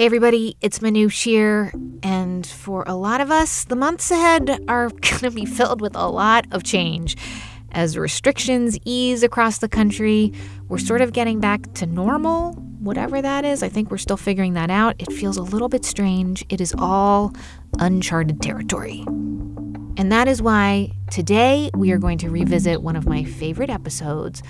Hey, everybody, it's Manoush here. And for a lot of us, the months ahead are going to be filled with a lot of change. As restrictions ease across the country, we're sort of getting back to normal, whatever that is. I think we're still figuring that out. It feels a little bit strange. It is all uncharted territory. And that is why today we are going to revisit one of my favorite episodes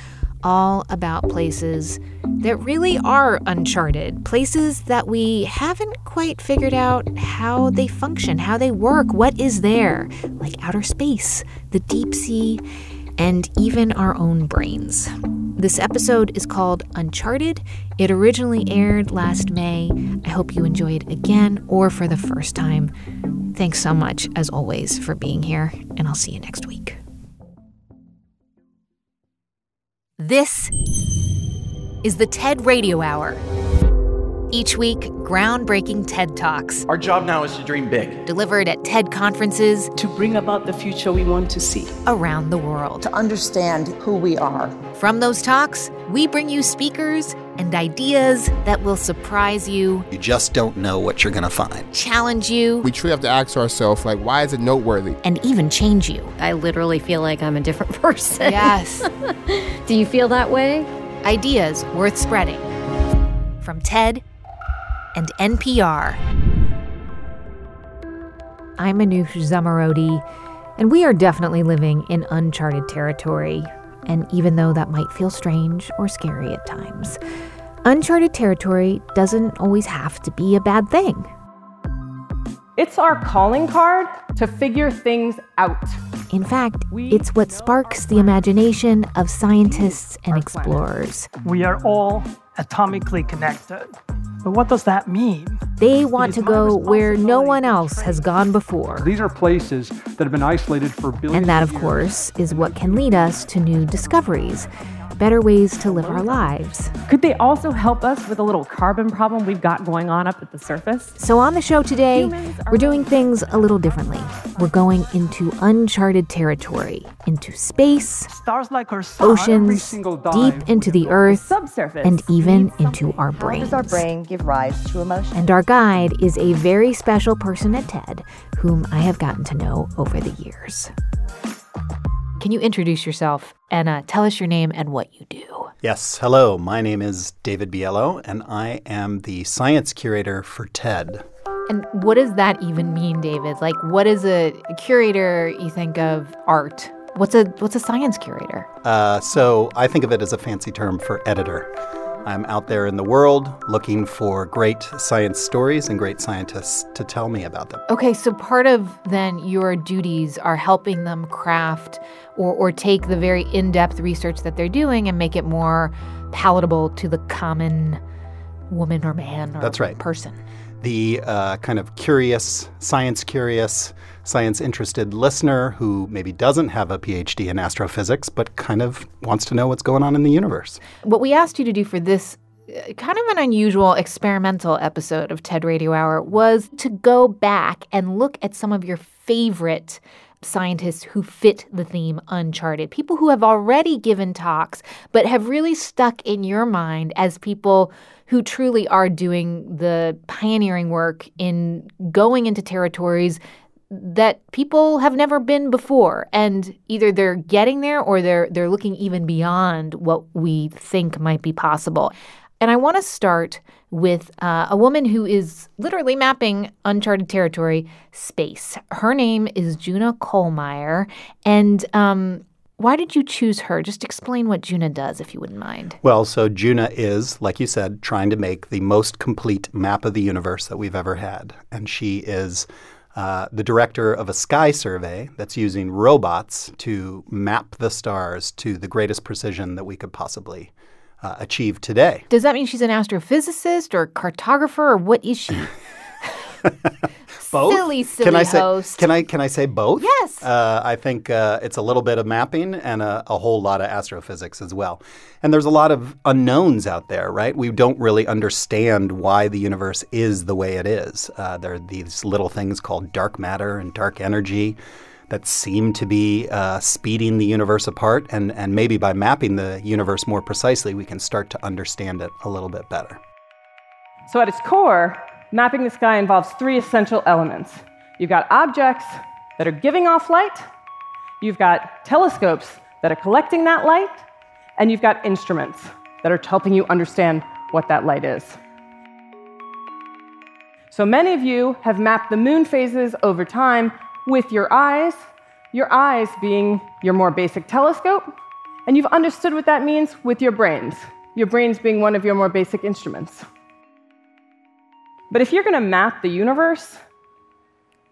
all about places that really are uncharted, places that we haven't quite figured out how they function, how they work, what is there, like outer space, the deep sea, and even our own brains. This episode is called Uncharted. It originally aired last May. I hope you enjoy it again or for the first time. Thanks so much, as always, for being here, and I'll see you next week. This is the TED Radio Hour. Each week, groundbreaking TED Talks. Our job now is to dream big. Delivered at TED conferences. To bring about the future we want to see. Around the world. To understand who we are. From those talks, we bring you speakers and ideas that will surprise you. You just don't know what you're going to find. Challenge you. We truly have to ask ourselves, like, why is it noteworthy? And even change you. I literally feel like I'm a different person. Yes. Do you feel that way? Ideas worth spreading. From TED and NPR. I'm Manoush Zomorodi, and we are definitely living in uncharted territory. And even though that might feel strange or scary at times, uncharted territory doesn't always have to be a bad thing. It's our calling card to figure things out. In fact, it's what sparks the imagination of scientists and explorers. We are all atomically connected. But what does that mean? They want to go where no one else has gone before. These are places that have been isolated for billions And that, of course, is what can lead us to new discoveries, better ways to live our lives. Could they also help us with a little carbon problem we've got going on up at the surface? So, on the show today, we're doing things a little differently. We're going into uncharted territory, into space, Stars like our sun, oceans, deep into the earth, subsurface, and even into our How brains. does our brain give rise to emotion? And our guide is a very special person at TED whom I have gotten to know over the years. Can you introduce yourself and uh, tell us your name and what you do? Yes, hello. My name is David Biello, and I am the science curator for TED. And what does that even mean, David? Like, what is a, a curator? You think of art. What's a what's a science curator? Uh, so I think of it as a fancy term for editor. I'm out there in the world looking for great science stories and great scientists to tell me about them. Okay, so part of then your duties are helping them craft or, or take the very in depth research that they're doing and make it more palatable to the common woman or man or That's right. person. The uh, kind of curious, science curious, science interested listener who maybe doesn't have a PhD in astrophysics but kind of wants to know what's going on in the universe. What we asked you to do for this uh, kind of an unusual experimental episode of TED Radio Hour was to go back and look at some of your favorite scientists who fit the theme Uncharted, people who have already given talks but have really stuck in your mind as people who truly are doing the pioneering work in going into territories that people have never been before and either they're getting there or they're they're looking even beyond what we think might be possible. And I want to start with uh, a woman who is literally mapping uncharted territory, space. Her name is Juna Kollmeier. And um, why did you choose her? Just explain what Juna does, if you wouldn't mind. Well, so Juna is, like you said, trying to make the most complete map of the universe that we've ever had. And she is uh, the director of a sky survey that's using robots to map the stars to the greatest precision that we could possibly uh, achieve today. Does that mean she's an astrophysicist or cartographer, or what is she? Both? Silly, silly can I say, host. Can I can I say both? Yes. Uh, I think uh, it's a little bit of mapping and a, a whole lot of astrophysics as well. And there's a lot of unknowns out there, right? We don't really understand why the universe is the way it is. Uh, there are these little things called dark matter and dark energy that seem to be uh, speeding the universe apart. And, and maybe by mapping the universe more precisely, we can start to understand it a little bit better. So, at its core, mapping the sky involves three essential elements. You've got objects that are giving off light, you've got telescopes that are collecting that light, and you've got instruments that are helping you understand what that light is. So many of you have mapped the moon phases over time with your eyes, your eyes being your more basic telescope, and you've understood what that means with your brains, your brains being one of your more basic instruments. But if you're going to map the universe,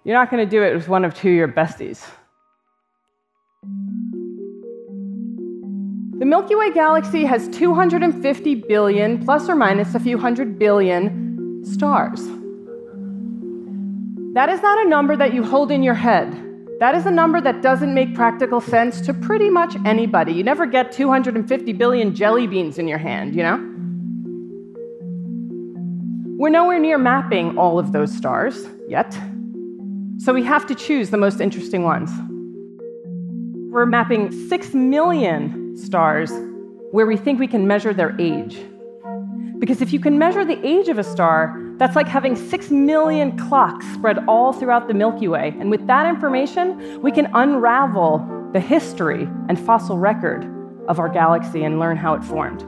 you're not going to do it with one of two of your besties. The Milky Way galaxy has 250 billion, plus or minus a few hundred billion, stars. That is not a number that you hold in your head. That is a number that doesn't make practical sense to pretty much anybody. You never get 250 billion jelly beans in your hand, you know? We're nowhere near mapping all of those stars yet. So we have to choose the most interesting ones. We're mapping 6 million stars where we think we can measure their age. Because if you can measure the age of a star, that's like having 6 million clocks spread all throughout the Milky Way. And with that information, we can unravel the history and fossil record of our galaxy and learn how it formed.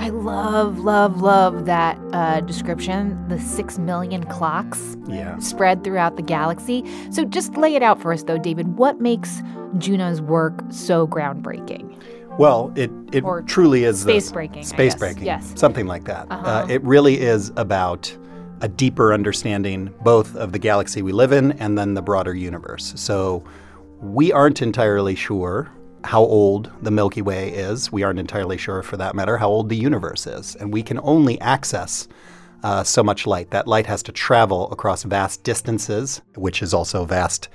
I love, love, love that uh, description the six million clocks Yeah. spread throughout the galaxy. So just lay it out for us, though, David. What makes Juna's work so groundbreaking? Well, it, it Or truly is this- space-breaking, Space breaking. Yes. Something like that. Uh-huh. Uh, it really is about a deeper understanding both of the galaxy we live in and then the broader universe. So we aren't entirely sure how old the Milky Way is. We aren't entirely sure, for that matter, how old the universe is. And we can only access uh, so much light. That light has to travel across vast distances, which is also vast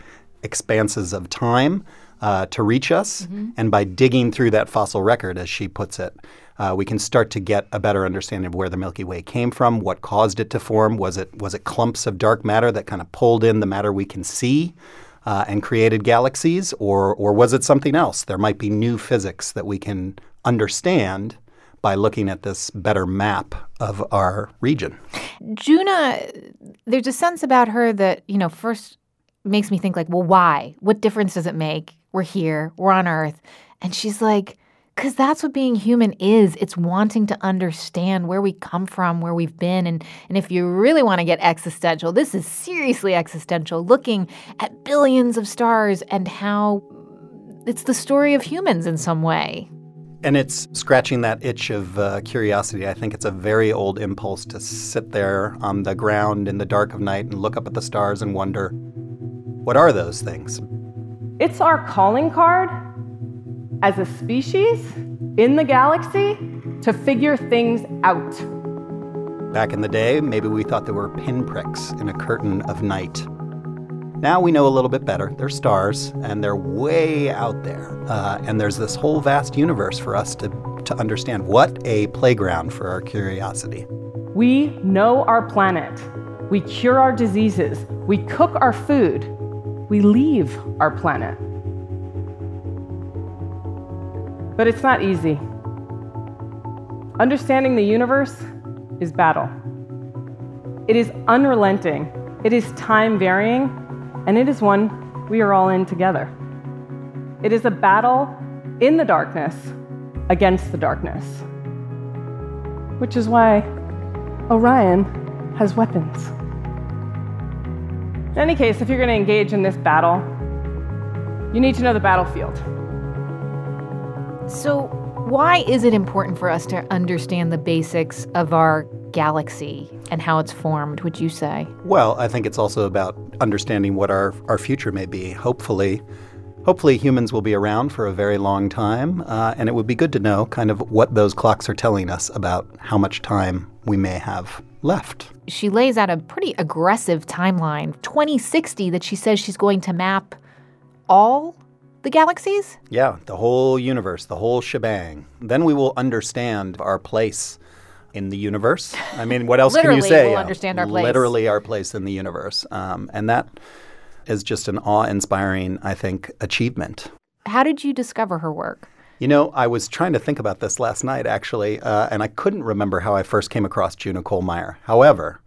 expanses of time uh, to reach us. And by digging through that fossil record, as she puts it, uh, we can start to get a better understanding of where the Milky Way came from, what caused it to form. Was it was it clumps of dark matter that kind of pulled in the matter we can see uh, and created galaxies, or or was it something else? There might be new physics that we can understand by looking at this better map of our region. Juna, there's a sense about her that, you know, first makes me think, like, well, why? What difference does it make? We're here, we're on Earth. And she's like, because that's what being human is. It's wanting to understand where we come from, where we've been. And, and if you really want to get existential, this is seriously existential, looking at billions of stars and how it's the story of humans in some way. And it's scratching that itch of uh, curiosity. I think it's a very old impulse to sit there on the ground in the dark of night and look up at the stars and wonder, what are those things? It's our calling card as a species in the galaxy to figure things out. Back in the day, maybe we thought there were pinpricks in a curtain of night. Now we know a little bit better. They're stars, and they're way out there. Uh, and there's this whole vast universe for us to, to understand. What a playground for our curiosity. We know our planet. We cure our diseases. We cook our food. We leave our planet. But it's not easy. Understanding the universe is battle. It is unrelenting, it is time varying, and it is one we are all in together. It is a battle in the darkness against the darkness, which is why Orion has weapons. In any case, if you're going to engage in this battle, you need to know the battlefield. So, why is it important for us to understand the basics of our galaxy and how it's formed, would you say? Well, I think it's also about understanding what our, our future may be. Hopefully, hopefully humans will be around for a very long time, uh, and it would be good to know kind of what those clocks are telling us about how much time we may have left. She lays out a pretty aggressive timeline 2060 that she says she's going to map all the galaxies? Yeah, the whole universe, the whole shebang. Then we will understand our place in the universe. I mean, what else can you say? we'll understand our place. Literally, our place in the universe. Um, and that is just an awe inspiring, I think, achievement. How did you discover her work? You know, I was trying to think about this last night, actually, uh, and I couldn't remember how I first came across Juna Kollmeier. However,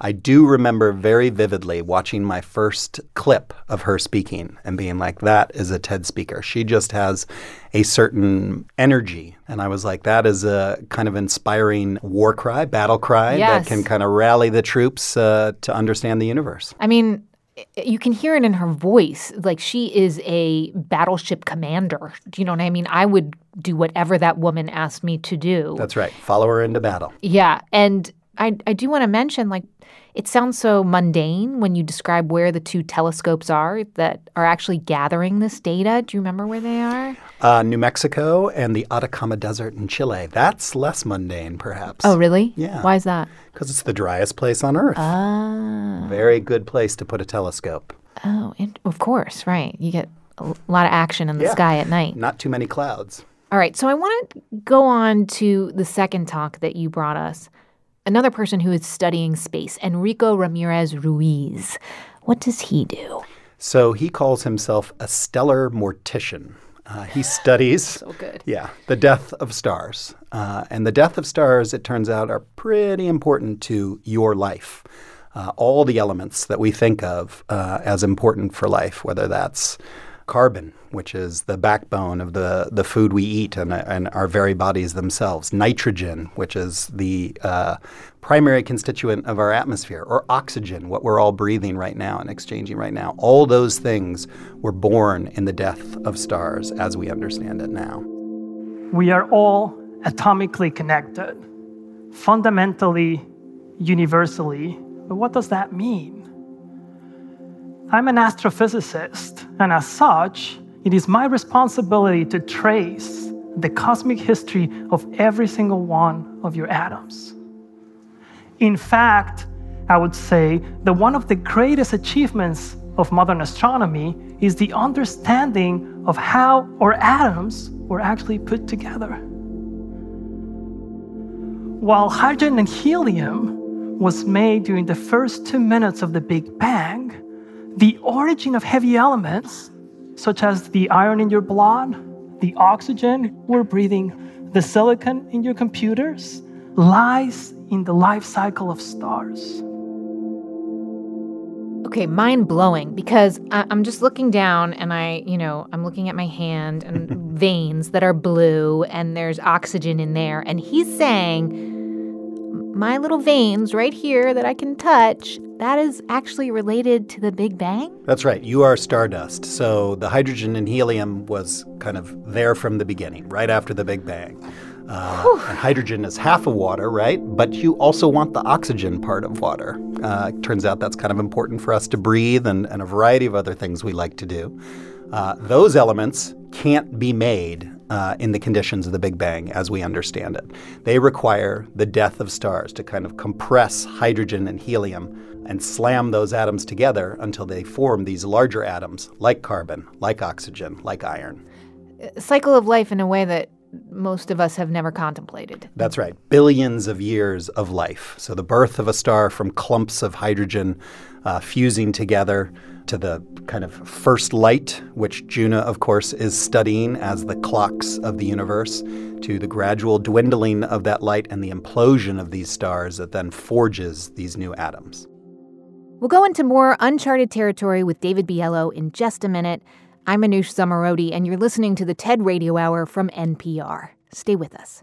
I do remember very vividly watching my first clip of her speaking and being like, that is a TED speaker. She just has a certain energy. And I was like, that is a kind of inspiring war cry, battle cry Yes. that can kind of rally the troops uh, to understand the universe. I mean, you can hear it in her voice. Like she is a battleship commander. Do you know what I mean? I would do whatever that woman asked me to do. That's right. Follow her into battle. Yeah, and I I do want to mention like it sounds so mundane when you describe where the two telescopes are that are actually gathering this data. Do you remember where they are? Uh, New Mexico and the Atacama Desert in Chile. That's less mundane, perhaps. Oh, really? Yeah. Why is that? Because it's the driest place on Earth. Ah. Very good place to put a telescope. Oh, in- of course, right. You get a lot of action in the Yeah. sky at night. Not too many clouds. All right, so I want to go on to the second talk that you brought us. Another person who is studying space, Enrico Ramirez Ruiz. What does he do? So he calls himself a stellar mortician. Uh, he studies So good. Yeah, the death of stars. Uh, and the death of stars, it turns out, are pretty important to your life. Uh, all the elements that we think of uh, as important for life, whether that's carbon, which is the backbone of the, the food we eat and, and our very bodies themselves, nitrogen, which is the uh, primary constituent of our atmosphere, or oxygen, what we're all breathing right now and exchanging right now. All those things were born in the death of stars as we understand it now. We are all atomically connected, fundamentally, universally. But what does that mean? I'm an astrophysicist, and as such, it is my responsibility to trace the cosmic history of every single one of your atoms. In fact, I would say that one of the greatest achievements of modern astronomy is the understanding of how our atoms were actually put together. While hydrogen and helium was made during the first two minutes of the Big Bang, the origin of heavy elements, such as the iron in your blood, the oxygen we're breathing, the silicon in your computers, lies in the life cycle of stars. Okay, mind blowing because I- I'm just looking down and I, you know, I'm looking at my hand and veins that are blue and there's oxygen in there. And he's saying, my little veins right here that I can touch, that is actually related to the Big Bang? That's right. You are stardust. So the hydrogen and helium was kind of there from the beginning, right after the Big Bang. Uh, and hydrogen is half of water, right? But you also want the oxygen part of water. Uh, turns out that's kind of important for us to breathe and, and a variety of other things we like to do. Uh, those elements can't be made uh, in the conditions of the Big Bang as we understand it. They require the death of stars to kind of compress hydrogen and helium and slam those atoms together until they form these larger atoms like carbon, like oxygen, like iron. A cycle of life in a way that most of us have never contemplated. That's right. Billions of years of life. So the birth of a star from clumps of hydrogen uh, fusing together to the kind of first light, which Juna, of course, is studying as the clocks of the universe, to the gradual dwindling of that light and the implosion of these stars that then forges these new atoms. We'll go into more uncharted territory with David Biello in just a minute. I'm Manoush Zomorodi, and you're listening to the TED Radio Hour from NPR. Stay with us.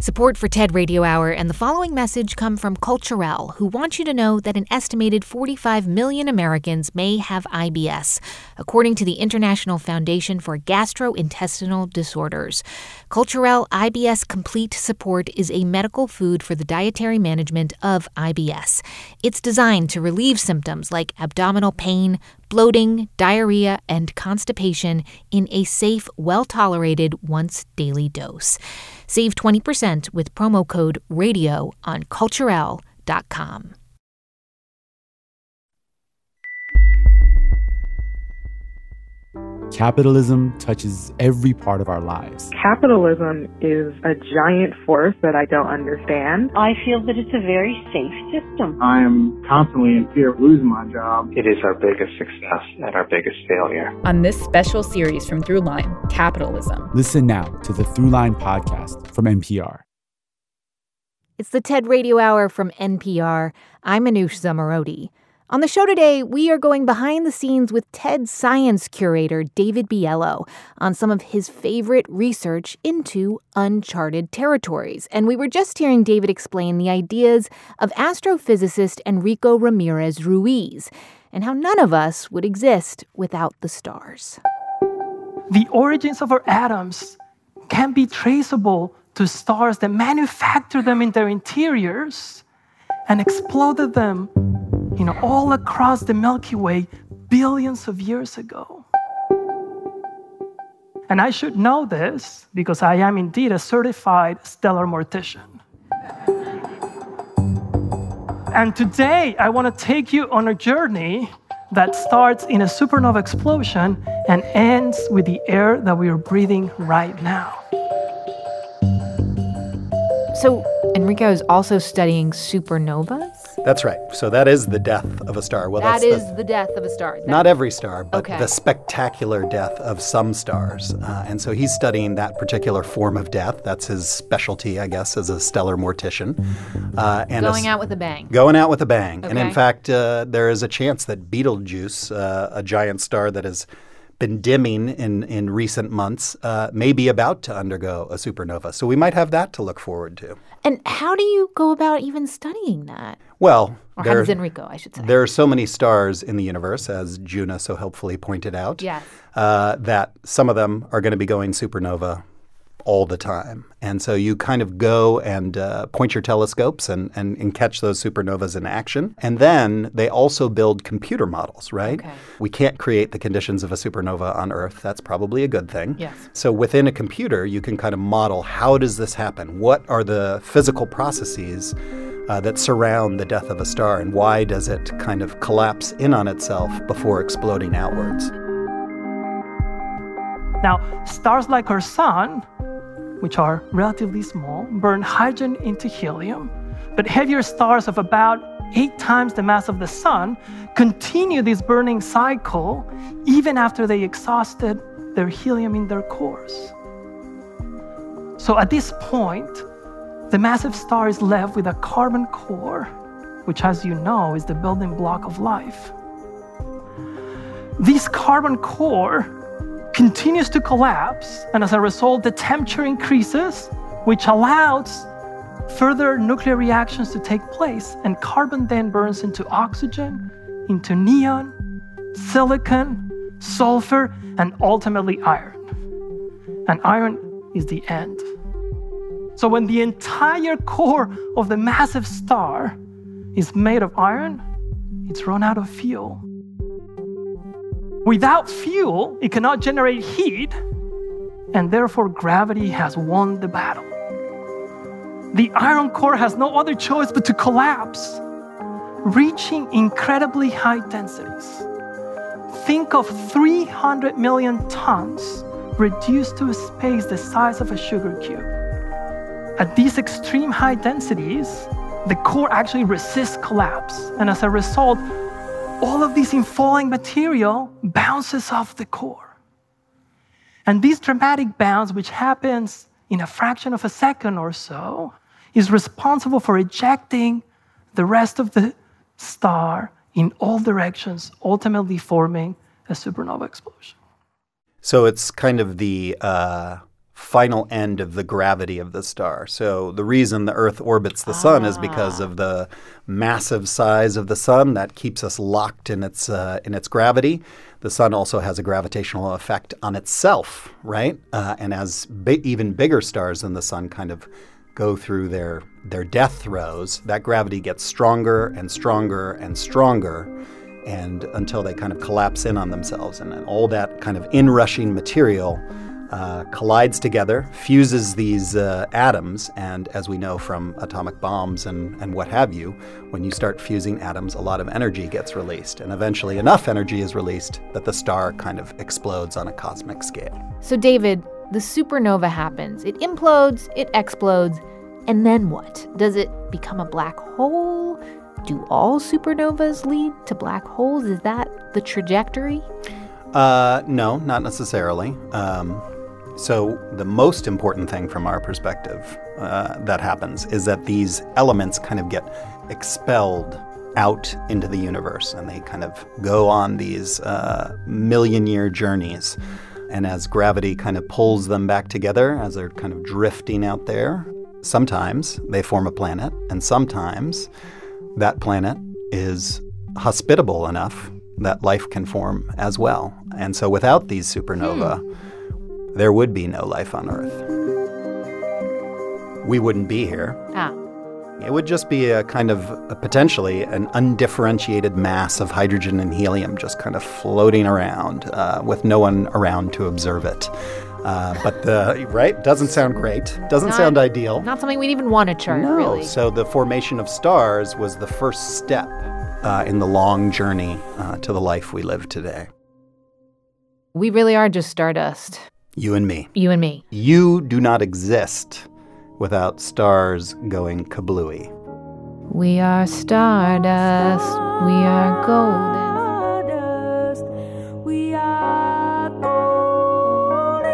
Support for TED Radio Hour and the following message come from Culturelle, who want you to know that an estimated 45 million Americans may have IBS, according to the International Foundation for Gastrointestinal Disorders. Culturelle IBS Complete Support is a medical food for the dietary management of IBS. It's designed to relieve symptoms like abdominal pain, bloating, diarrhea, and constipation in a safe, well tolerated, once daily dose. Save 20% with promo code RADIO on Culturelle.com. Capitalism touches every part of our lives. Capitalism is a giant force that I don't understand. I feel that it's a very safe system. I am constantly in fear of losing my job. It is our biggest success and our biggest failure. On this special series from Throughline, Capitalism. Listen now to the Throughline podcast from NPR. It's the TED Radio Hour from NPR. I'm Manoush Zomorodi. On the show today, we are going behind the scenes with TED science curator David Biello on some of his favorite research into uncharted territories. And we were just hearing David explain the ideas of astrophysicist Enrico Ramirez Ruiz and how none of us would exist without the stars. The origins of our atoms can be traceable to stars that manufactured them in their interiors and exploded them you know, all across the Milky Way billions of years ago. And I should know this because I am indeed a certified stellar mortician. and today I want to take you on a journey that starts in a supernova explosion and ends with the air that we are breathing right now. So, Enrico is also studying supernovas? That's right. So that is the death of a star. Well, that is the, the, death of a star. Not every star, but okay. the spectacular death of some stars. Uh, and so he's studying that particular form of death. That's his specialty, I guess, as a stellar mortician. Uh, and going a, out with a bang. Going out with a bang. Okay. And in fact, uh, there is a chance that Betelgeuse, uh, a giant star that has been dimming in, in recent months, uh, may be about to undergo a supernova. So we might have that to look forward to. And how do you go about even studying that? Well, or how does Enrico, I should say. There are so many stars in the universe, as Juna so helpfully pointed out, yes. uh, that some of them are going to be going supernova all the time. And so you kind of go and uh, point your telescopes and, and, and, catch those supernovas in action. And then they also build computer models, right? Okay. We can't create the conditions of a supernova on Earth. That's probably a good thing. Yes. So within a computer, you can kind of model how does this happen? What are the physical processes uh, that surround the death of a star and why does it kind of collapse in on itself before exploding outwards? Now, stars like our sun which are relatively small, burn hydrogen into helium, but heavier stars of about eight times the mass of the sun continue this burning cycle even after they exhausted their helium in their cores. So at this point, the massive star is left with a carbon core, which, as you know, is the building block of life. This carbon core continues to collapse, and as a result, the temperature increases, which allows further nuclear reactions to take place, and carbon then burns into oxygen, into neon, silicon, sulfur, and ultimately iron. And iron is the end. So when the entire core of the massive star is made of iron, it's run out of fuel. Without fuel, it cannot generate heat, and therefore gravity has won the battle. The iron core has no other choice but to collapse, reaching incredibly high densities. Think of 300 million tons reduced to a space the size of a sugar cube. At these extreme high densities, the core actually resists collapse, and as a result, all of this infalling material bounces off the core. And this dramatic bounce, which happens in a fraction of a second or so, is responsible for ejecting the rest of the star in all directions, ultimately forming a supernova explosion. So it's kind of the uh, final end of the gravity of the star. So the reason the Earth orbits the sun is because of the massive size of the sun that keeps us locked in its uh, in its gravity. The sun also has a gravitational effect on itself, right? Uh, and as bi- even bigger stars than the sun kind of go through their their death throes, that gravity gets stronger and stronger and stronger and until they kind of collapse in on themselves and all that kind of inrushing material uh, collides together, fuses these uh, atoms, and as we know from atomic bombs and, and what have you, when you start fusing atoms, a lot of energy gets released, and eventually enough energy is released that the star kind of explodes on a cosmic scale. So, David, the supernova happens. It implodes, it explodes, and then what? Does it become a black hole? Do all supernovas lead to black holes? Is that the trajectory? Uh, no, not necessarily. Um, so, the most important thing from our perspective uh, that happens is that these elements kind of get expelled out into the universe and they kind of go on these uh, million year journeys. And as gravity kind of pulls them back together, as they're kind of drifting out there, sometimes they form a planet, and sometimes that planet is hospitable enough that life can form as well. And so without these supernovae, hmm. There would be no life on Earth. We wouldn't be here. Ah. It would just be a kind of a potentially an undifferentiated mass of hydrogen and helium just kind of floating around uh, with no one around to observe it. Uh, but the right doesn't sound great. Doesn't not, sound ideal. Not something we'd even want to chart. No. Really. So the formation of stars was the first step uh, in the long journey uh, to the life we live today. We really are just stardust. You and me. You and me. You do not exist without stars going kablooey. We are stardust. We are golden. We are golden,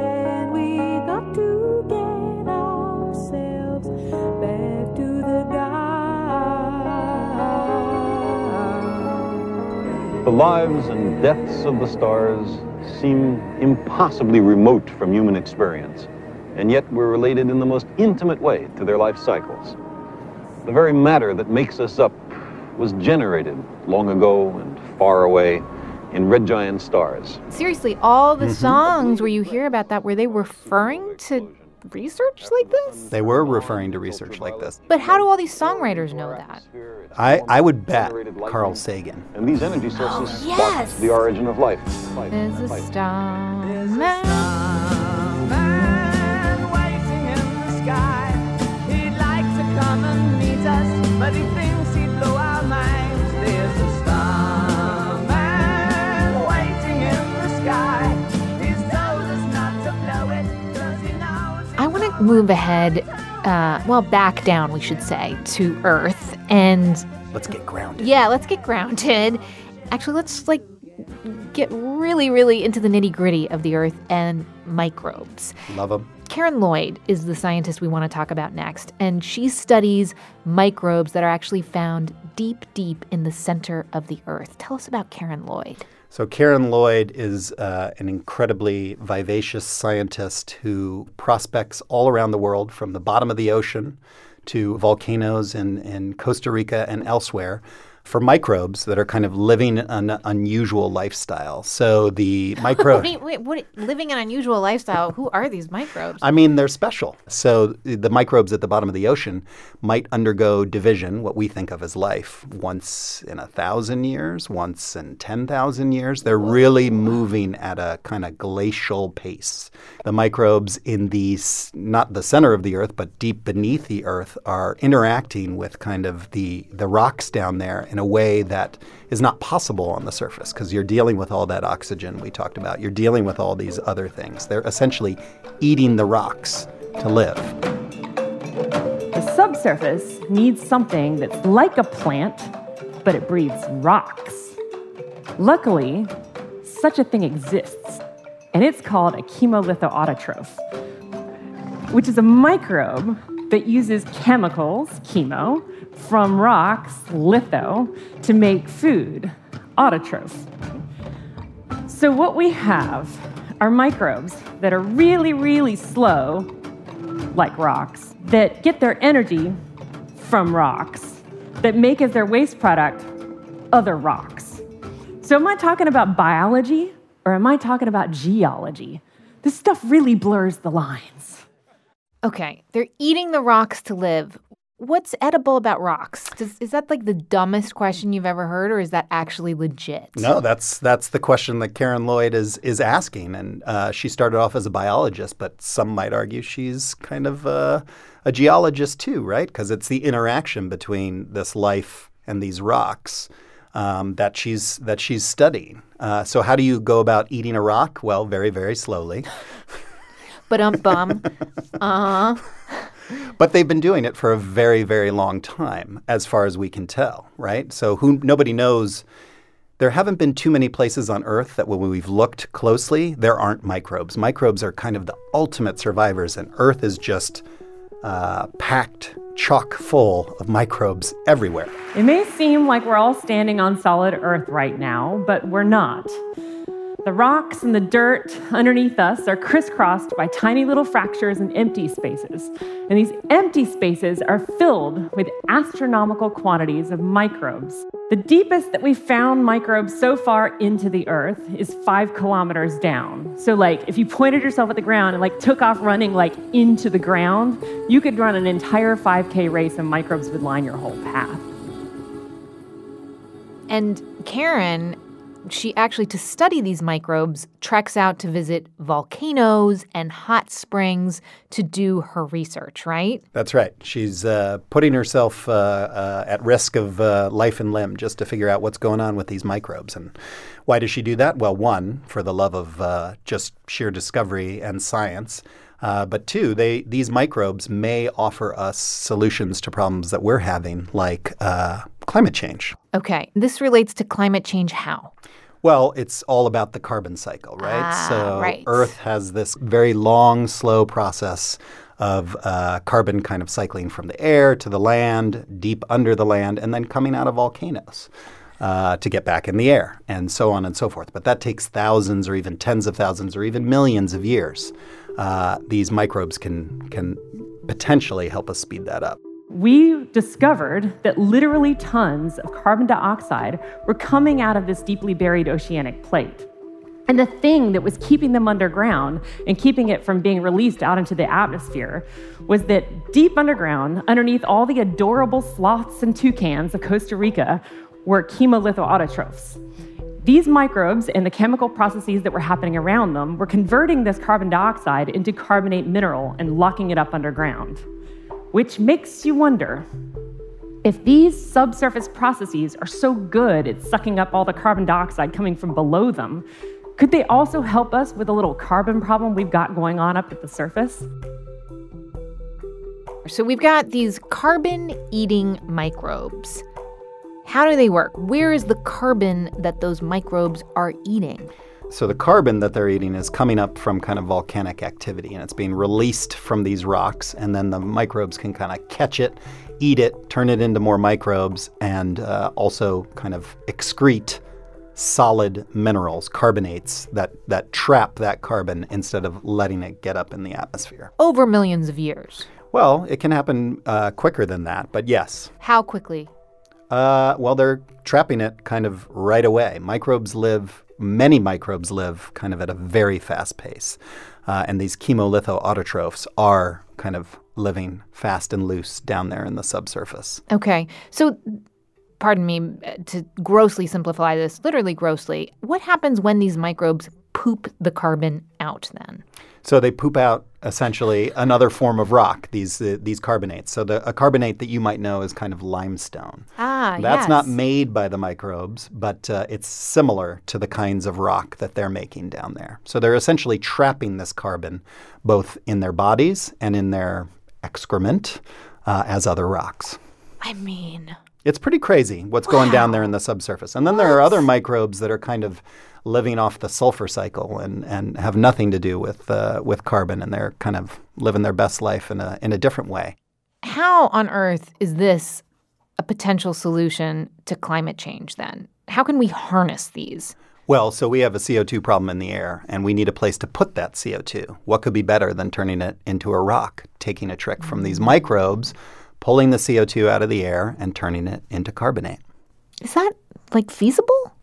and we got to get ourselves back to the God. The lives and deaths of the stars seem impossibly remote from human experience, and yet we're related in the most intimate way to their life cycles. The very matter that makes us up was generated long ago and far away in red giant stars. Seriously, all the mm-hmm. songs where you hear about that, were they referring to research like this? They were referring to research like this. But how do all these songwriters know that? I, I would bet Carl Sagan. And these energy sources oh, yes. the origin of life. life. There's a star waiting in move ahead uh, well, back down, we should say, to Earth. And let's get grounded. Yeah, let's get grounded. Actually, let's like get really, really into the nitty gritty of the Earth and microbes. Love them. Karen Lloyd is the scientist we want to talk about next, and she studies microbes that are actually found deep, deep in the center of the Earth. Tell us about Karen Lloyd. So, Karen Lloyd is uh, an incredibly vivacious scientist who prospects all around the world from the bottom of the ocean to volcanoes in, in Costa Rica and elsewhere for microbes that are kind of living an unusual lifestyle. So the micro wait, wait, what living an unusual lifestyle? Who are these microbes? I mean, they're special. So the microbes at the bottom of the ocean might undergo division, what we think of as life, once in a thousand years, once in 10,000 years. They're really moving at a kind of glacial pace. The microbes in the not the center of the earth, but deep beneath the earth are interacting with kind of the the rocks down there in a way that is not possible on the surface because you're dealing with all that oxygen we talked about. You're dealing with all these other things. They're essentially eating the rocks to live. The subsurface needs something that's like a plant, but it breathes rocks. Luckily, such a thing exists, and it's called a chemolithoautotroph, which is a microbe that uses chemicals, chemo, from rocks, litho, to make food, autotroph. So, what we have are microbes that are really, really slow, like rocks, that get their energy from rocks, that make as their waste product other rocks. So, am I talking about biology or am I talking about geology? This stuff really blurs the lines. Okay, they're eating the rocks to live. What's edible about rocks? Does, is that like the dumbest question you've ever heard, or is that actually legit? No, that's that's the question that Karen Lloyd is is asking, and uh, she started off as a biologist, but some might argue she's kind of uh, a geologist too, right? Because it's the interaction between this life and these rocks um, that she's that she's studying. Uh, so, how do you go about eating a rock? Well, very very slowly. But um bum. uh huh. But they've been doing it for a very, very long time, as far as we can tell, right? So who nobody knows. There haven't been too many places on Earth that when we've looked closely, there aren't microbes. Microbes are kind of the ultimate survivors, and Earth is just uh, packed chock full of microbes everywhere. It may seem like we're all standing on solid Earth right now, but we're not. The rocks and the dirt underneath us are crisscrossed by tiny little fractures and empty spaces. And these empty spaces are filled with astronomical quantities of microbes. The deepest that we've found microbes so far into the earth is five kilometers down. So, like, if you pointed yourself at the ground and like took off running like into the ground, you could run an entire 5K race and microbes would line your whole path. And Karen she actually, to study these microbes, treks out to visit volcanoes and hot springs to do her research, right? That's right. She's uh, putting herself uh, uh, at risk of uh, life and limb just to figure out what's going on with these microbes. And why does she do that? Well, one, for the love of uh, just sheer discovery and science. Uh, but two, they these microbes may offer us solutions to problems that we're having, like uh, climate change. Okay, this relates to climate change how? Well, it's all about the carbon cycle, right? Ah, so right. Earth has this very long, slow process of uh, carbon kind of cycling from the air to the land, deep under the land, and then coming out of volcanoes. Uh, to get back in the air, and so on and so forth. But that takes thousands, or even tens of thousands, or even millions of years. Uh, these microbes can can potentially help us speed that up we discovered that literally tons of carbon dioxide were coming out of this deeply buried oceanic plate. And the thing that was keeping them underground and keeping it from being released out into the atmosphere was that deep underground, underneath all the adorable sloths and toucans of Costa Rica, were chemolithoautotrophs. These microbes and the chemical processes that were happening around them were converting this carbon dioxide into carbonate mineral and locking it up underground which makes you wonder if these subsurface processes are so good at sucking up all the carbon dioxide coming from below them, could they also help us with a little carbon problem we've got going on up at the surface? So we've got these carbon eating microbes. How do they work? Where is the carbon that those microbes are eating? So the carbon that they're eating is coming up from kind of volcanic activity and it's being released from these rocks, and then the microbes can kind of catch it, eat it, turn it into more microbes, and uh, also kind of excrete solid minerals, carbonates that, that trap that carbon instead of letting it get up in the atmosphere. Over millions of years. Well, it can happen uh, quicker than that, but yes. How quickly? Uh, well, they're trapping it kind of right away. Microbes live many microbes live kind of at a very fast pace. Uh, and these chemolithoautotrophs are kind of living fast and loose down there in the subsurface. Okay. So, pardon me to grossly simplify this, literally grossly, what happens when these microbes poop the carbon out then? So they poop out essentially another form of rock, these uh, these carbonates. So the, a carbonate that you might know is kind of limestone. Ah, That's yes. not made by the microbes, but uh, it's similar to the kinds of rock that they're making down there. So they're essentially trapping this carbon both in their bodies and in their excrement uh, as other rocks. I mean, it's pretty crazy what's wow. going down there in the subsurface. And then what? there are other microbes that are kind of living off the sulfur cycle and, and have nothing to do with uh, with carbon, and they're kind of living their best life in a in a different way. How on earth is this a potential solution to climate change? Then, how can we harness these? Well, so we have a CO2 problem in the air, and we need a place to put that CO2. What could be better than turning it into a rock, taking a trick from these microbes, pulling the CO2 out of the air, and turning it into carbonate? Is that like feasible?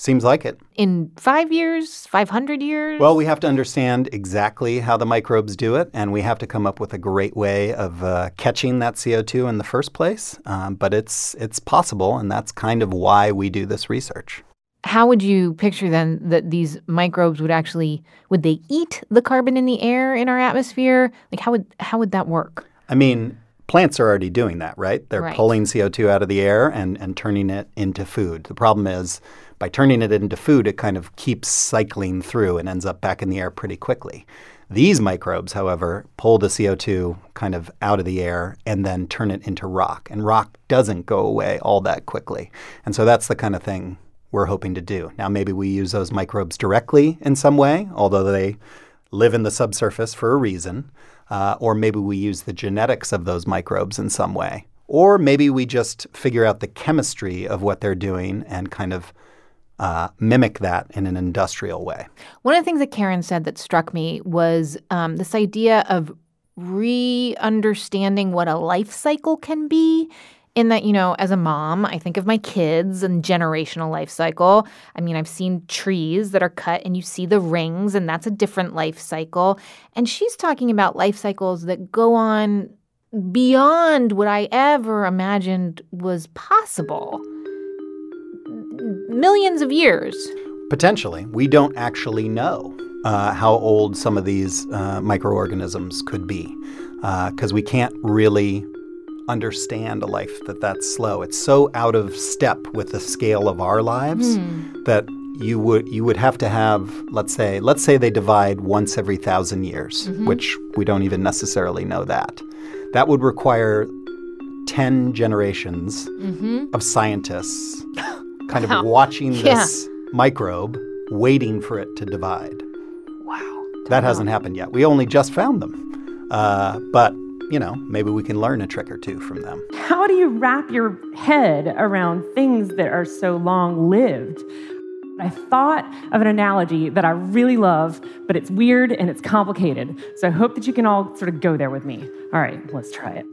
Seems like it. In five years, 500 years? Well, we have to understand exactly how the microbes do it, and we have to come up with a great way of uh, catching that CO2 in the first place. Um, but it's it's possible, and that's kind of why we do this research. How would you picture then that these microbes would actually would they eat the carbon in the air in our atmosphere? Like how would how would that work? I mean, plants are already doing that, right? They're Right. pulling CO2 out of the air and, and turning it into food. The problem is by turning it into food, it kind of keeps cycling through and ends up back in the air pretty quickly. These microbes, however, pull the CO2 kind of out of the air and then turn it into rock. And rock doesn't go away all that quickly. And so that's the kind of thing we're hoping to do. Now, maybe we use those microbes directly in some way, although they live in the subsurface for a reason. Uh, or maybe we use the genetics of those microbes in some way. Or maybe we just figure out the chemistry of what they're doing and kind of uh, mimic that in an industrial way. One of the things that Karen said that struck me was um, this idea of re understanding what a life cycle can be. In that, you know, as a mom, I think of my kids and generational life cycle. I mean, I've seen trees that are cut and you see the rings, and that's a different life cycle. And she's talking about life cycles that go on beyond what I ever imagined was possible. Millions of years. Potentially. We don't actually know uh, how old some of these uh, microorganisms could be because we can't really understand a life that that's slow. It's so out of step with the scale of our lives Hmm. that you would you would have to have let's say let's say they divide once every thousand years, Mhm. which we don't even necessarily know that. That would require ten generations Mm-hmm. of scientists kind of Wow. watching Yeah. this microbe, waiting for it to divide. Wow. That hasn't happened yet. We only just found them. Uh, but, you know, maybe we can learn a trick or two from them. How do you wrap your head around things that are so long lived? I thought of an analogy that I really love, but it's weird and it's complicated. So I hope that you can all sort of go there with me. All right, let's try it.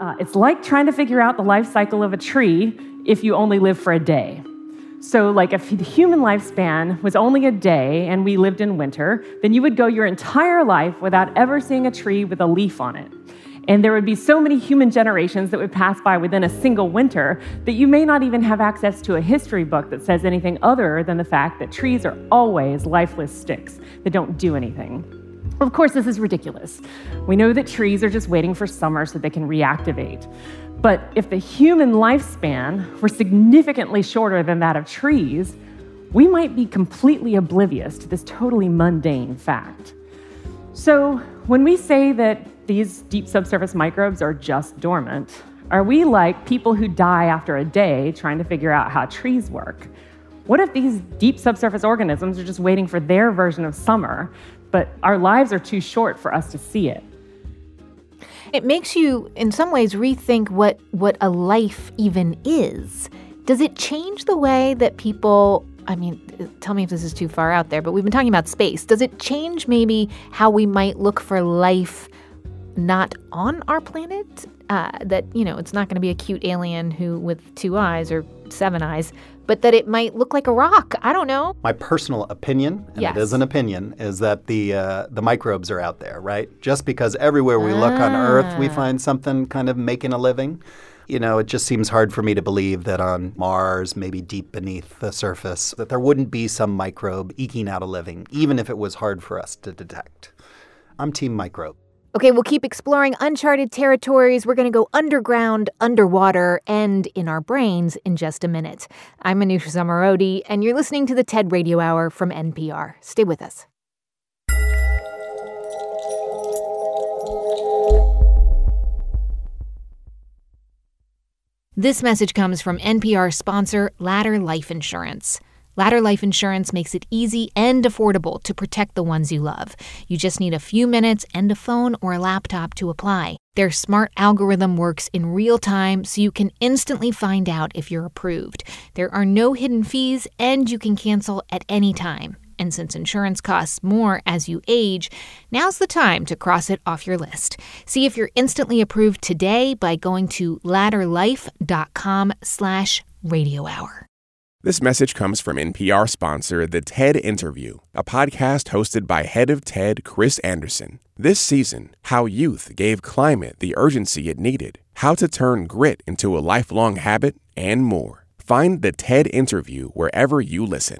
Uh, it's like trying to figure out the life cycle of a tree if you only live for a day. So, like, if the human lifespan was only a day and we lived in winter, then you would go your entire life without ever seeing a tree with a leaf on it. And there would be so many human generations that would pass by within a single winter that you may not even have access to a history book that says anything other than the fact that trees are always lifeless sticks that don't do anything. Of course, this is ridiculous. We know that trees are just waiting for summer so they can reactivate. But if the human lifespan were significantly shorter than that of trees, we might be completely oblivious to this totally mundane fact. So, when we say that these deep subsurface microbes are just dormant, are we like people who die after a day trying to figure out how trees work? What if these deep subsurface organisms are just waiting for their version of summer, but our lives are too short for us to see it? It makes you, in some ways, rethink what what a life even is. Does it change the way that people? I mean, tell me if this is too far out there, but we've been talking about space. Does it change maybe how we might look for life not on our planet? Uh, that you know, it's not going to be a cute alien who with two eyes or seven eyes, but that it might look like a rock. I don't know. My personal opinion, and Yes. it is an opinion, is that the uh, the microbes are out there, right? Just because everywhere we look on Earth, we Ah. find something kind of making a living. You know, it just seems hard for me to believe that on Mars, maybe deep beneath the surface, that there wouldn't be some microbe eking out a living, even if it was hard for us to detect. I'm Team Microbe. Okay, we'll keep exploring uncharted territories. We're going to go underground, underwater, and in our brains in just a minute. I'm Manoush Zomorodi, and you're listening to the TED Radio Hour from NPR. Stay with us. This message comes from NPR sponsor Ladder Life Insurance. Ladder Life Insurance makes it easy and affordable to protect the ones you love. You just need a few minutes and a phone or a laptop to apply. Their smart algorithm works in real time so you can instantly find out if you're approved. There are no hidden fees and you can cancel at any time. And since insurance costs more as you age, now's the time to cross it off your list. See if you're instantly approved today by going to ladderlife.com slash radio hour. This message comes from NPR sponsor The TED Interview, a podcast hosted by head of TED Chris Anderson. This season, how youth gave climate the urgency it needed, how to turn grit into a lifelong habit, and more. Find The TED Interview wherever you listen.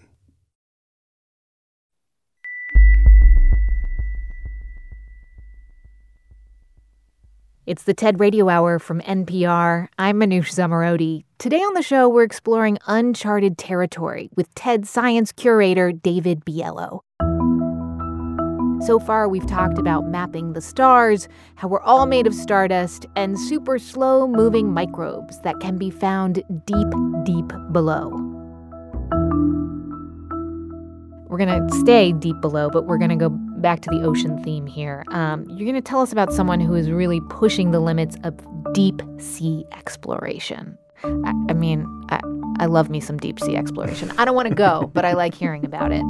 It's the TED Radio Hour from NPR. I'm Manoush Zomorodi. Today on the show, we're exploring uncharted territory with TED science curator David Biello. So far, we've talked about mapping the stars, how we're all made of stardust, and super slow moving microbes that can be found deep, deep below. We're going to stay deep below, but we're going to go back to the ocean theme here. Um, you're going to tell us about someone who is really pushing the limits of deep sea exploration. I, I mean, I, I love me some deep sea exploration. I don't want to go, but I like hearing about it.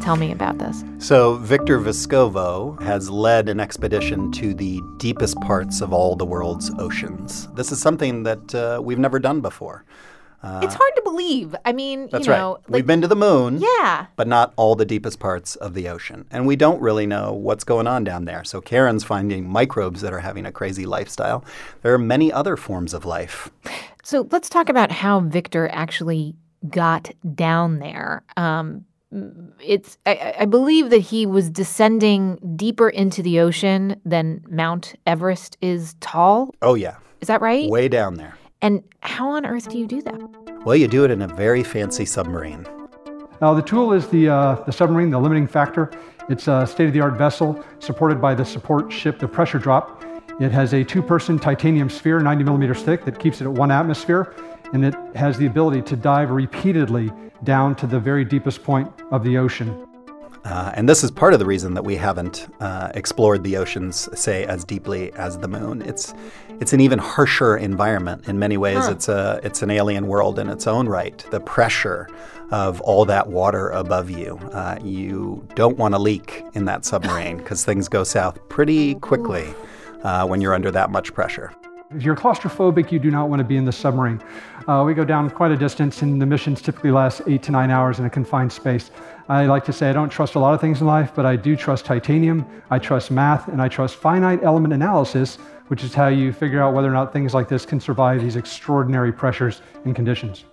Tell me about this. So, Victor Vescovo has led an expedition to the deepest parts of all the world's oceans. This is something that uh, we've never done before. Uh, it's hard to believe. I mean, that's you know, right. We've been to the moon, yeah, but not all the deepest parts of the ocean, and we don't really know what's going on down there. So Karen's finding microbes that are having a crazy lifestyle. There are many other forms of life. So let's talk about how Victor actually got down there. Um, it's I, I, believe that he was descending deeper into the ocean than Mount Everest is tall. Oh yeah, is that right? Way down there. And how on earth do you do that? Well, you do it in a very fancy submarine. Now, the tool is the, uh, the submarine, the limiting factor. It's a state of the art vessel supported by the support ship, the pressure drop. It has a two person titanium sphere, 90 millimeters thick, that keeps it at one atmosphere, and it has the ability to dive repeatedly down to the very deepest point of the ocean. Uh, and this is part of the reason that we haven't uh, explored the oceans, say, as deeply as the moon. It's it's an even harsher environment in many ways. Huh. It's a it's an alien world in its own right. The pressure of all that water above you, uh, you don't want to leak in that submarine because things go south pretty quickly uh, when you're under that much pressure. If you're claustrophobic, you do not want to be in the submarine. Uh, we go down quite a distance, and the missions typically last eight to nine hours in a confined space. I like to say I don't trust a lot of things in life, but I do trust titanium, I trust math, and I trust finite element analysis, which is how you figure out whether or not things like this can survive these extraordinary pressures and conditions.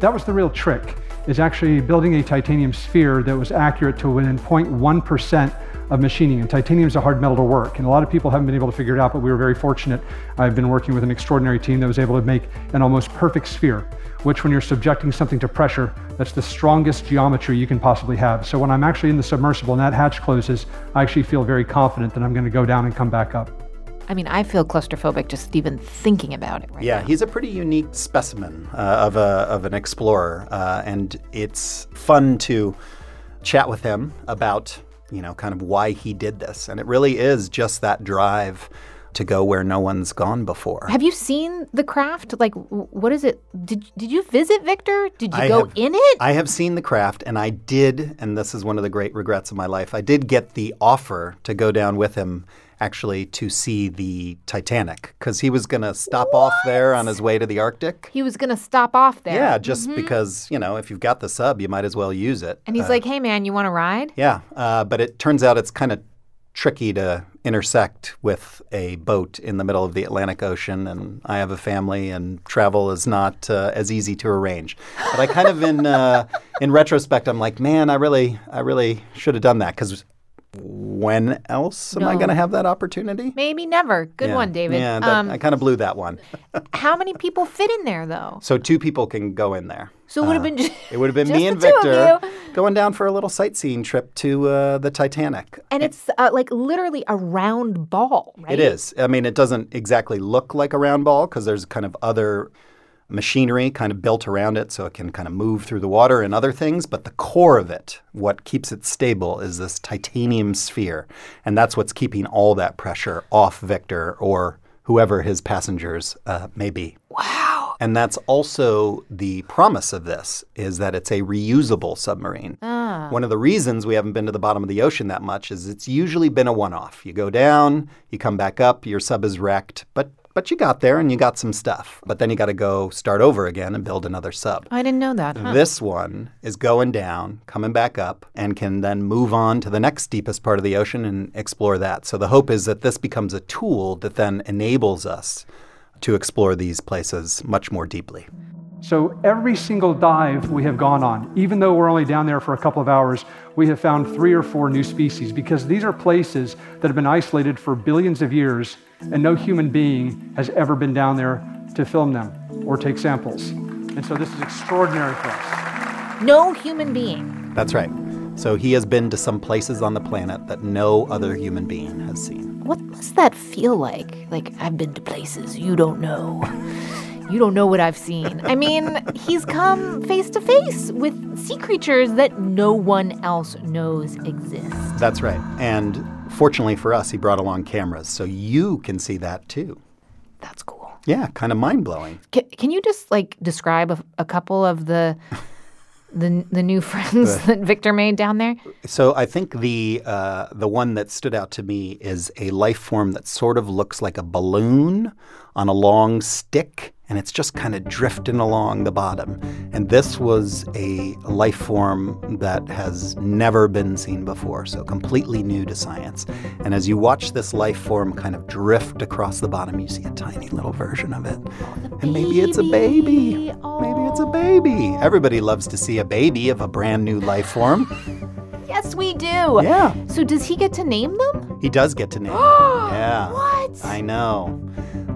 That was the real trick, is actually building a titanium sphere that was accurate to within 0.1% of machining. And titanium is a hard metal to work. And a lot of people haven't been able to figure it out, but we were very fortunate. I've been working with an extraordinary team that was able to make an almost perfect sphere, which when you're subjecting something to pressure, that's the strongest geometry you can possibly have. So when I'm actually in the submersible and that hatch closes, I actually feel very confident that I'm going to go down and come back up. I mean, I feel claustrophobic just even thinking about it right yeah, now. he's a pretty unique specimen uh, of, a, of an explorer, uh, and it's fun to chat with him about, you know, kind of why he did this. And it really is just that drive to go where no one's gone before. Have you seen the craft? Like, what is it? Did, did you visit Victor? Did you I go have, in it? I have seen the craft, and I did, and this is one of the great regrets of my life, I did get the offer to go down with him actually to see the Titanic because he was going to stop what? off there on his way to the Arctic. He was going to stop off there. Yeah, just mm-hmm. because, you know, if you've got the sub, you might as well use it. And he's uh, like, hey, man, you want to ride? Yeah, uh, but it turns out it's kind of tricky to intersect with a boat in the middle of the Atlantic Ocean, and I have a family, and travel is not uh, as easy to arrange. But I kind of, in uh, in retrospect, I'm like, man, I really, I really should have done that because when else am no. I going to have that opportunity? Maybe never. Good yeah. one, David. Yeah, that, um, I kind of blew that one. how many people fit in there, though? So two people can go in there. So it would have been. Just, it would have been me and Victor going down for a little sightseeing trip to uh, the Titanic. And it's uh, like literally a round ball, right? It is. I mean, it doesn't exactly look like a round ball because there's kind of other machinery kind of built around it so it can kind of move through the water and other things. But the core of it, what keeps it stable, is this titanium sphere. And that's what's keeping all that pressure off Victor or whoever his passengers uh, may be. Wow. And that's also the promise of this is that it's a reusable submarine. Ah. One of the reasons we haven't been to the bottom of the ocean that much is it's usually been a one-off. You go down, you come back up, your sub is wrecked, but but you got there and you got some stuff. But then you got to go start over again and build another sub. I didn't know that. Huh? This one is going down, coming back up, and can then move on to the next deepest part of the ocean and explore that. So the hope is that this becomes a tool that then enables us to explore these places much more deeply. So every single dive we have gone on, even though we're only down there for a couple of hours, we have found three or four new species because these are places that have been isolated for billions of years and no human being has ever been down there to film them or take samples. And so this is extraordinary for us. No human being. That's right. So he has been to some places on the planet that no other human being has seen. What must that feel like? Like, I've been to places you don't know. You don't know what I've seen. I mean, he's come face to face with sea creatures that no one else knows exist. That's right. And fortunately for us, he brought along cameras so you can see that too. That's cool. Yeah, kind of mind blowing. Can, can you just like describe a, a couple of the the the new friends that Victor made down there? So I think the uh, the one that stood out to me is a life form that sort of looks like a balloon on a long stick and it's just kind of drifting along the bottom. And this was a life form that has never been seen before, so completely new to science. And as you watch this life form kind of drift across the bottom, you see a tiny little version of it. Oh, and maybe it's a baby. Maybe it's a baby. Everybody loves to see a baby of a brand new life form. Yes, we do. Yeah. So does he get to name them? He does get to name them. yeah. What? I know.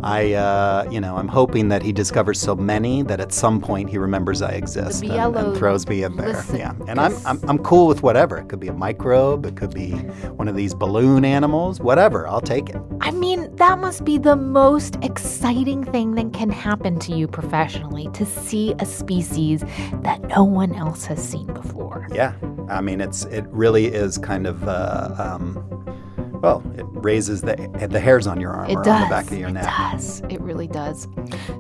I, uh, you know, I'm hoping that he discovers so many that at some point he remembers I exist and, and throws me in there. listen, yeah, and I'm, I'm I'm cool with whatever. It could be a microbe. It could be one of these balloon animals. Whatever. I'll take it. I mean, that must be the most exciting thing that can happen to you professionally to see a species that no one else has seen before. Yeah. I mean, it's it really is kind of. Uh, um, well, it raises the the hairs on your arm It or does. on the back of your neck. it does. It really does.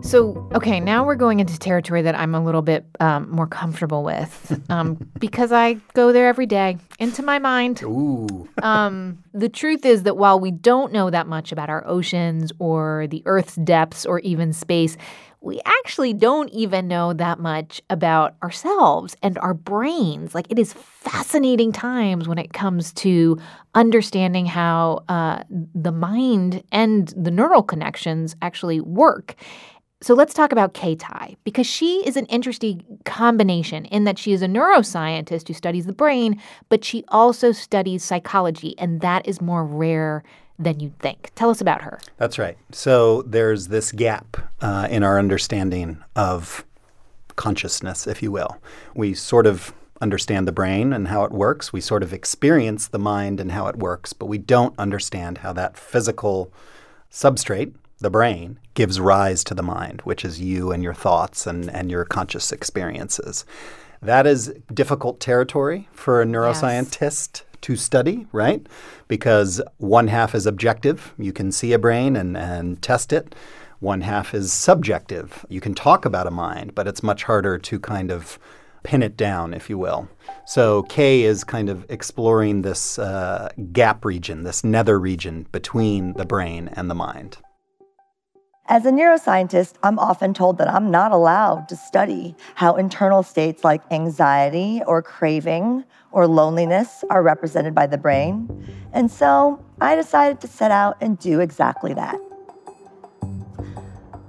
So, okay, now we're going into territory that I'm a little bit um, more comfortable with um, because I go there every day into my mind. Ooh. Um, the truth is that while we don't know that much about our oceans or the Earth's depths or even space, we actually don't even know that much about ourselves and our brains. Like, it is fascinating times when it comes to understanding how uh, the mind and the neural connections actually work. So let's talk about Kay Tye because she is an interesting combination in that she is a neuroscientist who studies the brain, but she also studies psychology, and that is more rare than you'd think. Tell us about her. That's right. So there's this gap uh, in our understanding of consciousness, if you will. We sort of understand the brain and how it works. We sort of experience the mind and how it works, but we don't understand how that physical substrate, the brain, gives rise to the mind, which is you and your thoughts and, and your conscious experiences. That is difficult territory for a neuroscientist to study, right? Because one half is objective. You can see a brain and, and test it. One half is subjective. You can talk about a mind, but it's much harder to kind of pin it down, if you will. So Kay is kind of exploring this uh, gap region, this nether region between the brain and the mind. As a neuroscientist, I'm often told that I'm not allowed to study how internal states like anxiety or craving or loneliness are represented by the brain. And so I decided to set out and do exactly that.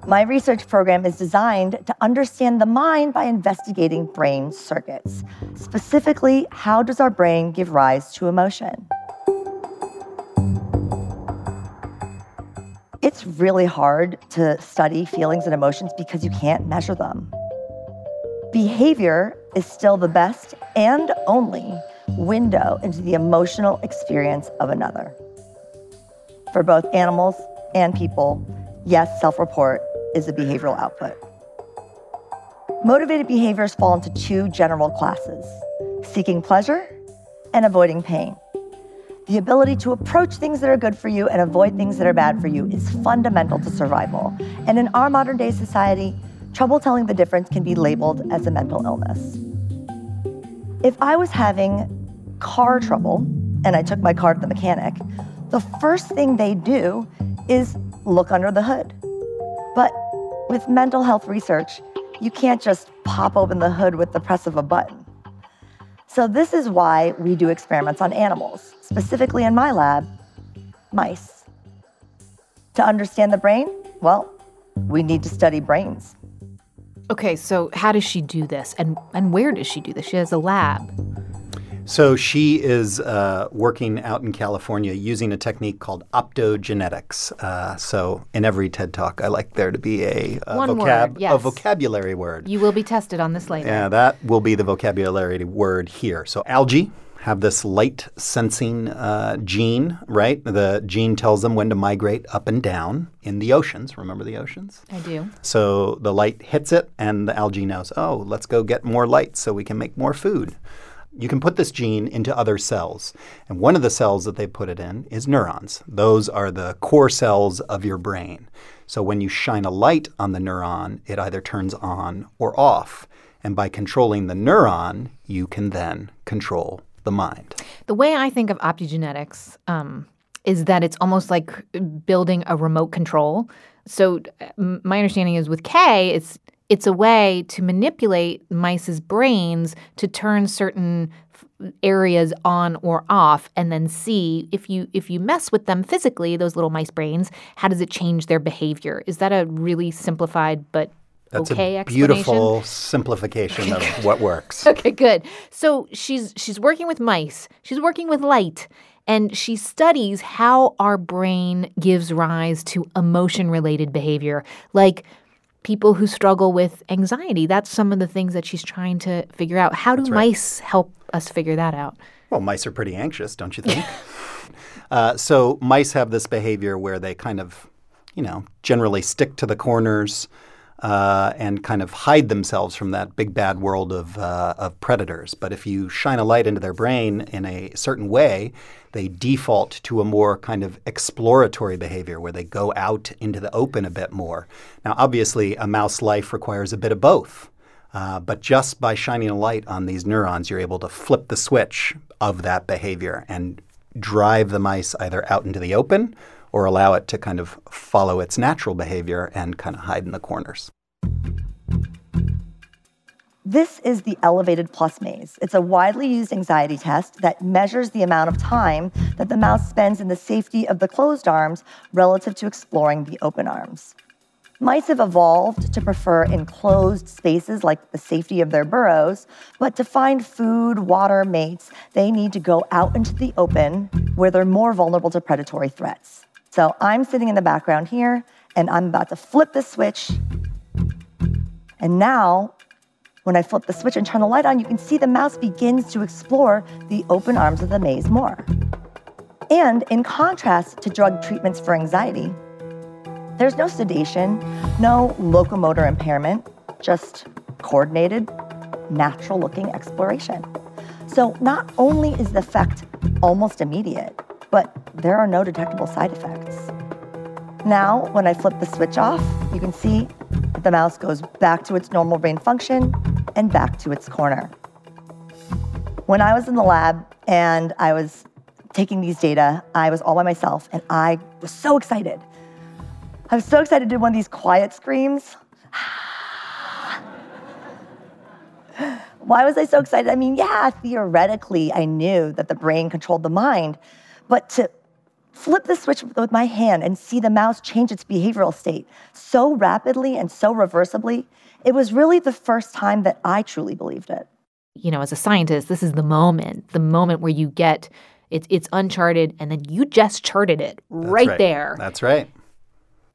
My research program is designed to understand the mind by investigating brain circuits. Specifically, how does our brain give rise to emotion? It's really hard to study feelings and emotions because you can't measure them. Behavior is still the best and only window into the emotional experience of another. For both animals and people, yes, self report is a behavioral output. Motivated behaviors fall into two general classes seeking pleasure and avoiding pain. The ability to approach things that are good for you and avoid things that are bad for you is fundamental to survival. And in our modern day society, trouble telling the difference can be labeled as a mental illness. If I was having car trouble and I took my car to the mechanic, the first thing they do is look under the hood. But with mental health research, you can't just pop open the hood with the press of a button. So, this is why we do experiments on animals, specifically in my lab, mice. To understand the brain, well, we need to study brains. Okay, so how does she do this, and and where does she do this? She has a lab. So she is uh, working out in California using a technique called optogenetics. Uh, so in every TED talk, I like there to be a, a, vocab- word, yes. a vocabulary word. You will be tested on this later. Yeah, that will be the vocabulary word here. So algae have this light sensing uh, gene, right? The gene tells them when to migrate up and down in the oceans. Remember the oceans? I do. So the light hits it, and the algae knows, oh, let's go get more light so we can make more food. You can put this gene into other cells. And one of the cells that they put it in is neurons. Those are the core cells of your brain. So when you shine a light on the neuron, it either turns on or off. And by controlling the neuron, you can then control the mind. The way I think of optogenetics um, is that it's almost like building a remote control. So my understanding is with Kay, it's it's a way to manipulate mice's brains to turn certain areas on or off and then see if you if you mess with them physically those little mice brains how does it change their behavior is that a really simplified but That's okay a beautiful simplification of what works. Okay, good. So she's she's working with mice. She's working with light and she studies how our brain gives rise to emotion related behavior like people who struggle with anxiety. That's some of the things that she's trying to figure out. How do right. mice help us figure that out? Well, mice are pretty anxious, don't you think? uh, so mice have this behavior where they kind of, you know, generally stick to the corners uh, and kind of hide themselves from that big bad world of uh, of predators. But if you shine a light into their brain in a certain way, they default to a more kind of exploratory behavior where they go out into the open a bit more. Now, obviously, a mouse life requires a bit of both. Uh, but just by shining a light on these neurons, you're able to flip the switch of that behavior and drive the mice either out into the open or allow it to kind of follow its natural behavior and kind of hide in the corners. This is the Elevated Plus Maze. It's a widely used anxiety test that measures the amount of time that the mouse spends in the safety of the closed arms relative to exploring the open arms. Mice have evolved to prefer enclosed spaces like the safety of their burrows, but to find food, water, mates, they need to go out into the open where they're more vulnerable to predatory threats. So I'm sitting in the background here, and I'm about to flip the switch. And now, when I flip the switch and turn the light on, you can see the mouse begins to explore the open arms of the maze more. And in contrast to drug treatments for anxiety, there's no sedation, no locomotor impairment, just coordinated, natural looking exploration. So not only is the effect almost immediate, but there are no detectable side effects. Now, when I flip the switch off, you can see the mouse goes back to its normal brain function and back to its corner. When I was in the lab and I was taking these data, I was all by myself and I was so excited. I was so excited to do one of these quiet screams. Why was I so excited? I mean, yeah, theoretically, I knew that the brain controlled the mind, but to flip the switch with my hand and see the mouse change its behavioral state so rapidly and so reversibly, it was really the first time that I truly believed it. You know, as a scientist, this is the moment, the moment where you get it's it's uncharted and then you just charted it right, right. there. That's right.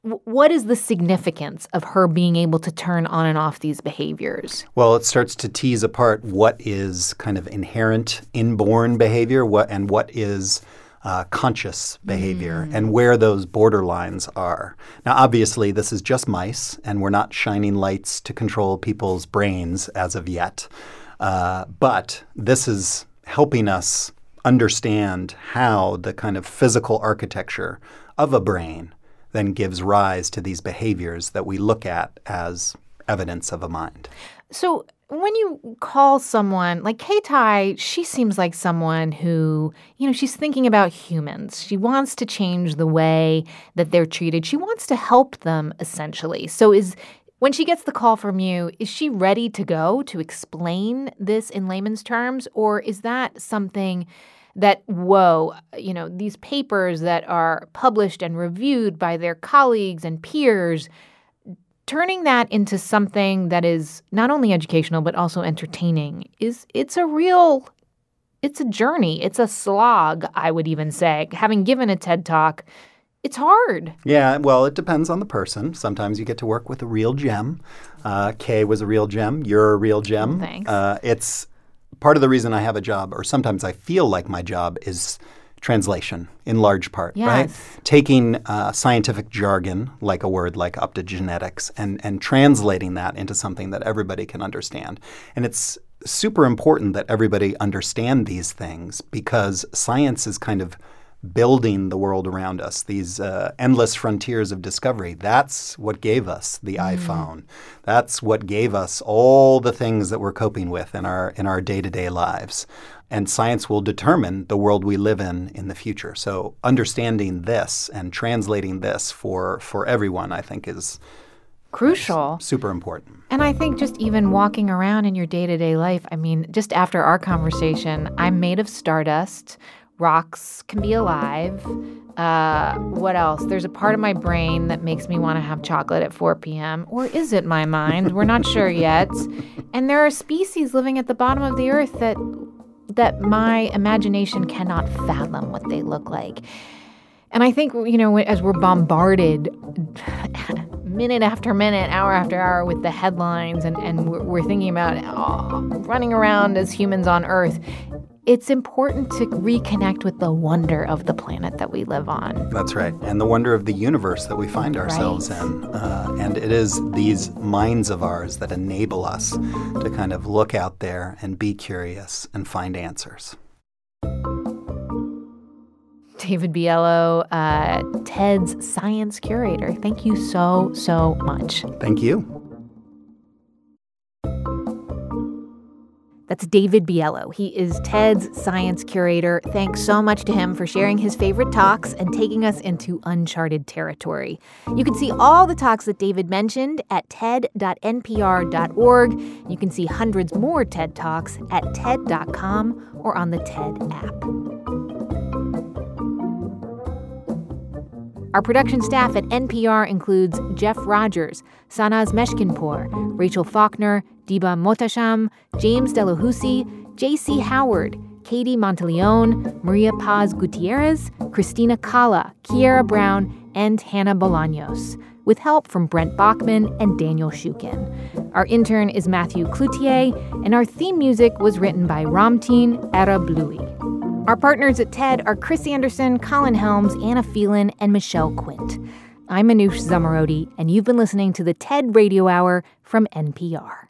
W- what is the significance of her being able to turn on and off these behaviors? Well, it starts to tease apart what is kind of inherent inborn behavior what, and what is uh, conscious behavior and where those borderlines are. Now, obviously, this is just mice, and we're not shining lights to control people's brains as of yet. Uh, but this is helping us understand how the kind of physical architecture of a brain then gives rise to these behaviors that we look at as evidence of a mind. So when you call someone like Kay Tye, she seems like someone who, you know, she's thinking about humans. She wants to change the way that they're treated. She wants to help them essentially. So is when she gets the call from you, is she ready to go to explain this in layman's terms or is that something that whoa, you know, these papers that are published and reviewed by their colleagues and peers turning that into something that is not only educational but also entertaining is it's a real it's a journey. It's a slog i would even say. Having given a ted talk it's hard. Yeah well it depends on the person. Sometimes you get to work with a real gem. Uh, kay was a real gem. You're a real gem. Thanks. Uh, it's part of the reason i have a job or sometimes i feel like my job is translation in large part, yes. right? Taking uh, scientific jargon, like a word like optogenetics, and, and translating that into something that everybody can understand. And it's super important that everybody understand these things because science is kind of building the world around us, these uh, endless frontiers of discovery. That's what gave us the mm. iPhone. That's what gave us all the things that we're coping with in our in our day-to-day lives. And science will determine the world we live in in the future. So understanding this and translating this for for everyone, I think, is crucial. Super important. And I think just even walking around in your day to day life, I mean, just after our conversation, I'm made of stardust rocks can be alive. Uh, what else? There's a part of my brain that makes me want to have chocolate at 4 p.m. Or is it my mind? We're not sure yet. And there are species living at the bottom of the earth that that my imagination cannot fathom what they look like. And I think, you know, as we're bombarded minute after minute, hour after hour with the headlines, and, and we're, thinking about oh, running around as humans on Earth, it's important to reconnect with the wonder of the planet that we live on. That's right. And the wonder of the universe that we find ourselves right. in. Uh, and it is these minds of ours that enable us to kind of look out there and be curious and find answers. David Biello, uh, TED's science curator. Thank you so, so much. Thank you. That's David Biello. He is TED's science curator. Thanks so much to him for sharing his favorite talks and taking us into uncharted territory. You can see all the talks that David mentioned at ted.npr.org. You can see hundreds more TED Talks at TED.com or on the TED app. Our production staff at NPR includes Jeff Rogers, Sanaz Meshkinpour, Rachel Faulkner, Diba Mohtasham, James Delahoussaye, J.C. Howard, Katie Monteleone, Maria Paz Gutierrez, Christina Cala, Kiera Brown, and Hannah Bolaños, with help from Brent Baughman and Daniel Shukin. Our intern is Matthew Cloutier, and our theme music was written by Ramtin Arablouei. Our partners at TED are Chris Anderson, Colin Helms, Anna Phelan, and Michelle Quint. I'm Manoush Zomorodi, and you've been listening to the TED Radio Hour from NPR.